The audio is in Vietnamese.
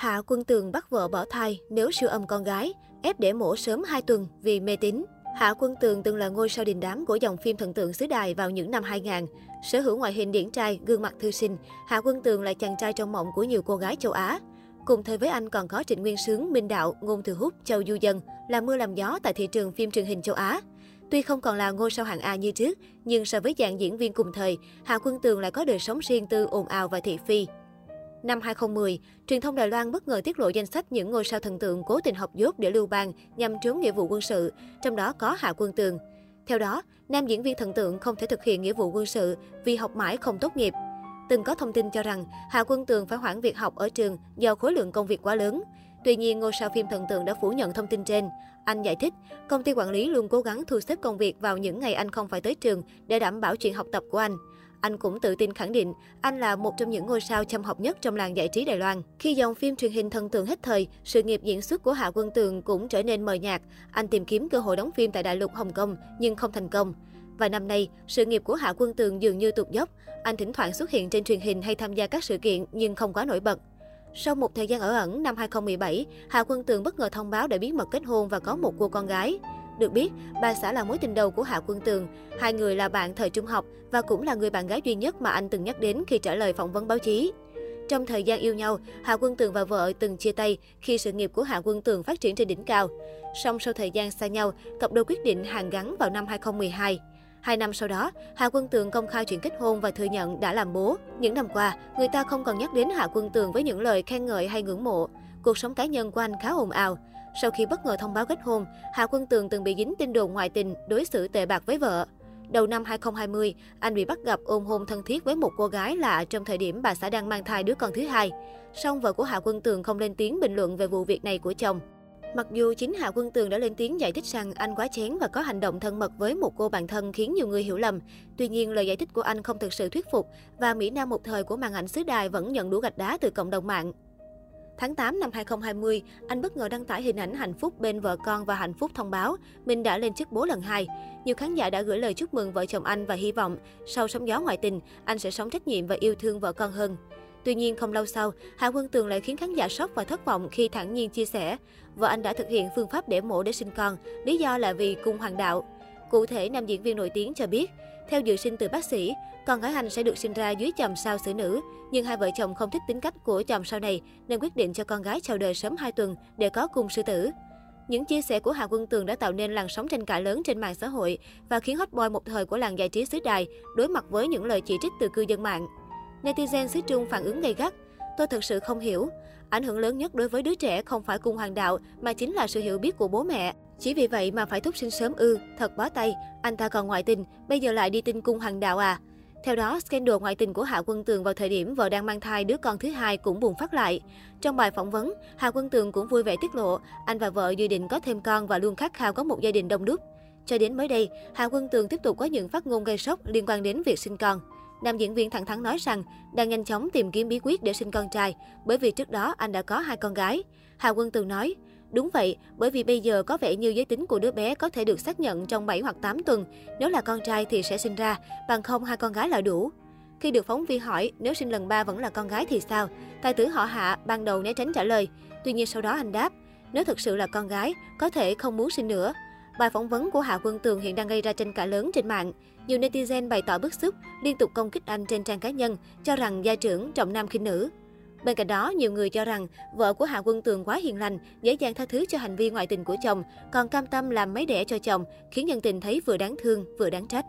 Hạ Quân Tường bắt vợ bỏ thai nếu siêu âm con gái, ép để mổ sớm 2 tuần vì mê tín. Hạ Quân Tường từng là ngôi sao đình đám của dòng phim thần tượng xứ đài vào những năm 2000. Sở hữu ngoại hình điển trai, gương mặt thư sinh, Hạ Quân Tường là chàng trai trong mộng của nhiều cô gái châu Á. Cùng thời với anh còn có Trịnh Nguyên Sướng, Minh Đạo, Ngôn Thừa Hút, Châu Du Dân là mưa làm gió tại thị trường phim truyền hình châu Á. Tuy không còn là ngôi sao hạng A như trước, nhưng so với dạng diễn viên cùng thời, Hạ Quân Tường lại có đời sống riêng tư ồn ào và thị phi. Năm 2010, truyền thông Đài Loan bất ngờ tiết lộ danh sách những ngôi sao thần tượng cố tình học dốt để lưu bang nhằm trốn nghĩa vụ quân sự, trong đó có Hạ Quân Tường. Theo đó, nam diễn viên thần tượng không thể thực hiện nghĩa vụ quân sự vì học mãi không tốt nghiệp. Từng có thông tin cho rằng Hạ Quân Tường phải hoãn việc học ở trường do khối lượng công việc quá lớn. Tuy nhiên, ngôi sao phim thần tượng đã phủ nhận thông tin trên. Anh giải thích, công ty quản lý luôn cố gắng thu xếp công việc vào những ngày anh không phải tới trường để đảm bảo chuyện học tập của anh. Anh cũng tự tin khẳng định anh là một trong những ngôi sao chăm học nhất trong làng giải trí Đài Loan. Khi dòng phim truyền hình thần tượng hết thời, sự nghiệp diễn xuất của Hạ Quân Tường cũng trở nên mờ nhạt. Anh tìm kiếm cơ hội đóng phim tại Đại lục Hồng Kông nhưng không thành công. Và năm nay, sự nghiệp của Hạ Quân Tường dường như tụt dốc. Anh thỉnh thoảng xuất hiện trên truyền hình hay tham gia các sự kiện nhưng không quá nổi bật. Sau một thời gian ở ẩn, năm 2017, Hạ Quân Tường bất ngờ thông báo đã bí mật kết hôn và có một cô con gái. Được biết, bà xã là mối tình đầu của Hạ Quân Tường. Hai người là bạn thời trung học và cũng là người bạn gái duy nhất mà anh từng nhắc đến khi trả lời phỏng vấn báo chí. Trong thời gian yêu nhau, Hạ Quân Tường và vợ từng chia tay khi sự nghiệp của Hạ Quân Tường phát triển trên đỉnh cao. Song sau thời gian xa nhau, cặp đôi quyết định hàn gắn vào năm 2012. Hai năm sau đó, Hạ Quân Tường công khai chuyện kết hôn và thừa nhận đã làm bố. Những năm qua, người ta không còn nhắc đến Hạ Quân Tường với những lời khen ngợi hay ngưỡng mộ. Cuộc sống cá nhân của anh khá ồn ào. Sau khi bất ngờ thông báo kết hôn, Hạ Quân Tường từng bị dính tin đồn ngoại tình, đối xử tệ bạc với vợ. Đầu năm 2020, anh bị bắt gặp ôm hôn thân thiết với một cô gái lạ trong thời điểm bà xã đang mang thai đứa con thứ hai. Song vợ của Hạ Quân Tường không lên tiếng bình luận về vụ việc này của chồng. Mặc dù chính Hạ Quân Tường đã lên tiếng giải thích rằng anh quá chén và có hành động thân mật với một cô bạn thân khiến nhiều người hiểu lầm. Tuy nhiên, lời giải thích của anh không thực sự thuyết phục và Mỹ Nam một thời của màn ảnh xứ đài vẫn nhận đủ gạch đá từ cộng đồng mạng. Tháng 8 năm 2020, anh bất ngờ đăng tải hình ảnh hạnh phúc bên vợ con và hạnh phúc thông báo mình đã lên chức bố lần hai. Nhiều khán giả đã gửi lời chúc mừng vợ chồng anh và hy vọng sau sóng gió ngoại tình, anh sẽ sống trách nhiệm và yêu thương vợ con hơn. Tuy nhiên không lâu sau, Hạ Quân Tường lại khiến khán giả sốc và thất vọng khi thẳng nhiên chia sẻ vợ anh đã thực hiện phương pháp để mổ để sinh con, lý do là vì cung hoàng đạo. Cụ thể, nam diễn viên nổi tiếng cho biết, theo dự sinh từ bác sĩ, con gái anh sẽ được sinh ra dưới chòm sao xử nữ. Nhưng hai vợ chồng không thích tính cách của chòm sao này nên quyết định cho con gái chào đời sớm 2 tuần để có cung sư tử. Những chia sẻ của Hà Quân Tường đã tạo nên làn sóng tranh cãi lớn trên mạng xã hội và khiến hot boy một thời của làng giải trí xứ đài đối mặt với những lời chỉ trích từ cư dân mạng. Netizen xứ Trung phản ứng gay gắt. Tôi thật sự không hiểu. Ảnh hưởng lớn nhất đối với đứa trẻ không phải cung hoàng đạo mà chính là sự hiểu biết của bố mẹ. Chỉ vì vậy mà phải thúc sinh sớm ư, thật bó tay, anh ta còn ngoại tình, bây giờ lại đi tin cung hoàng đạo à. Theo đó, scandal ngoại tình của Hạ Quân Tường vào thời điểm vợ đang mang thai đứa con thứ hai cũng bùng phát lại. Trong bài phỏng vấn, Hạ Quân Tường cũng vui vẻ tiết lộ anh và vợ dự định có thêm con và luôn khát khao có một gia đình đông đúc. Cho đến mới đây, Hạ Quân Tường tiếp tục có những phát ngôn gây sốc liên quan đến việc sinh con. Nam diễn viên thẳng thắn nói rằng đang nhanh chóng tìm kiếm bí quyết để sinh con trai, bởi vì trước đó anh đã có hai con gái. Hà Quân Tường nói, Đúng vậy, bởi vì bây giờ có vẻ như giới tính của đứa bé có thể được xác nhận trong 7 hoặc 8 tuần. Nếu là con trai thì sẽ sinh ra, bằng không hai con gái là đủ. Khi được phóng viên hỏi nếu sinh lần ba vẫn là con gái thì sao, tài tử họ Hạ ban đầu né tránh trả lời. Tuy nhiên sau đó anh đáp, nếu thực sự là con gái, có thể không muốn sinh nữa. Bài phỏng vấn của Hạ Quân Tường hiện đang gây ra tranh cãi lớn trên mạng. Nhiều netizen bày tỏ bức xúc, liên tục công kích anh trên trang cá nhân, cho rằng gia trưởng trọng nam khinh nữ. Bên cạnh đó, nhiều người cho rằng vợ của Hạ Quân Tường quá hiền lành, dễ dàng tha thứ cho hành vi ngoại tình của chồng, còn cam tâm làm mấy đẻ cho chồng, khiến nhân tình thấy vừa đáng thương vừa đáng trách.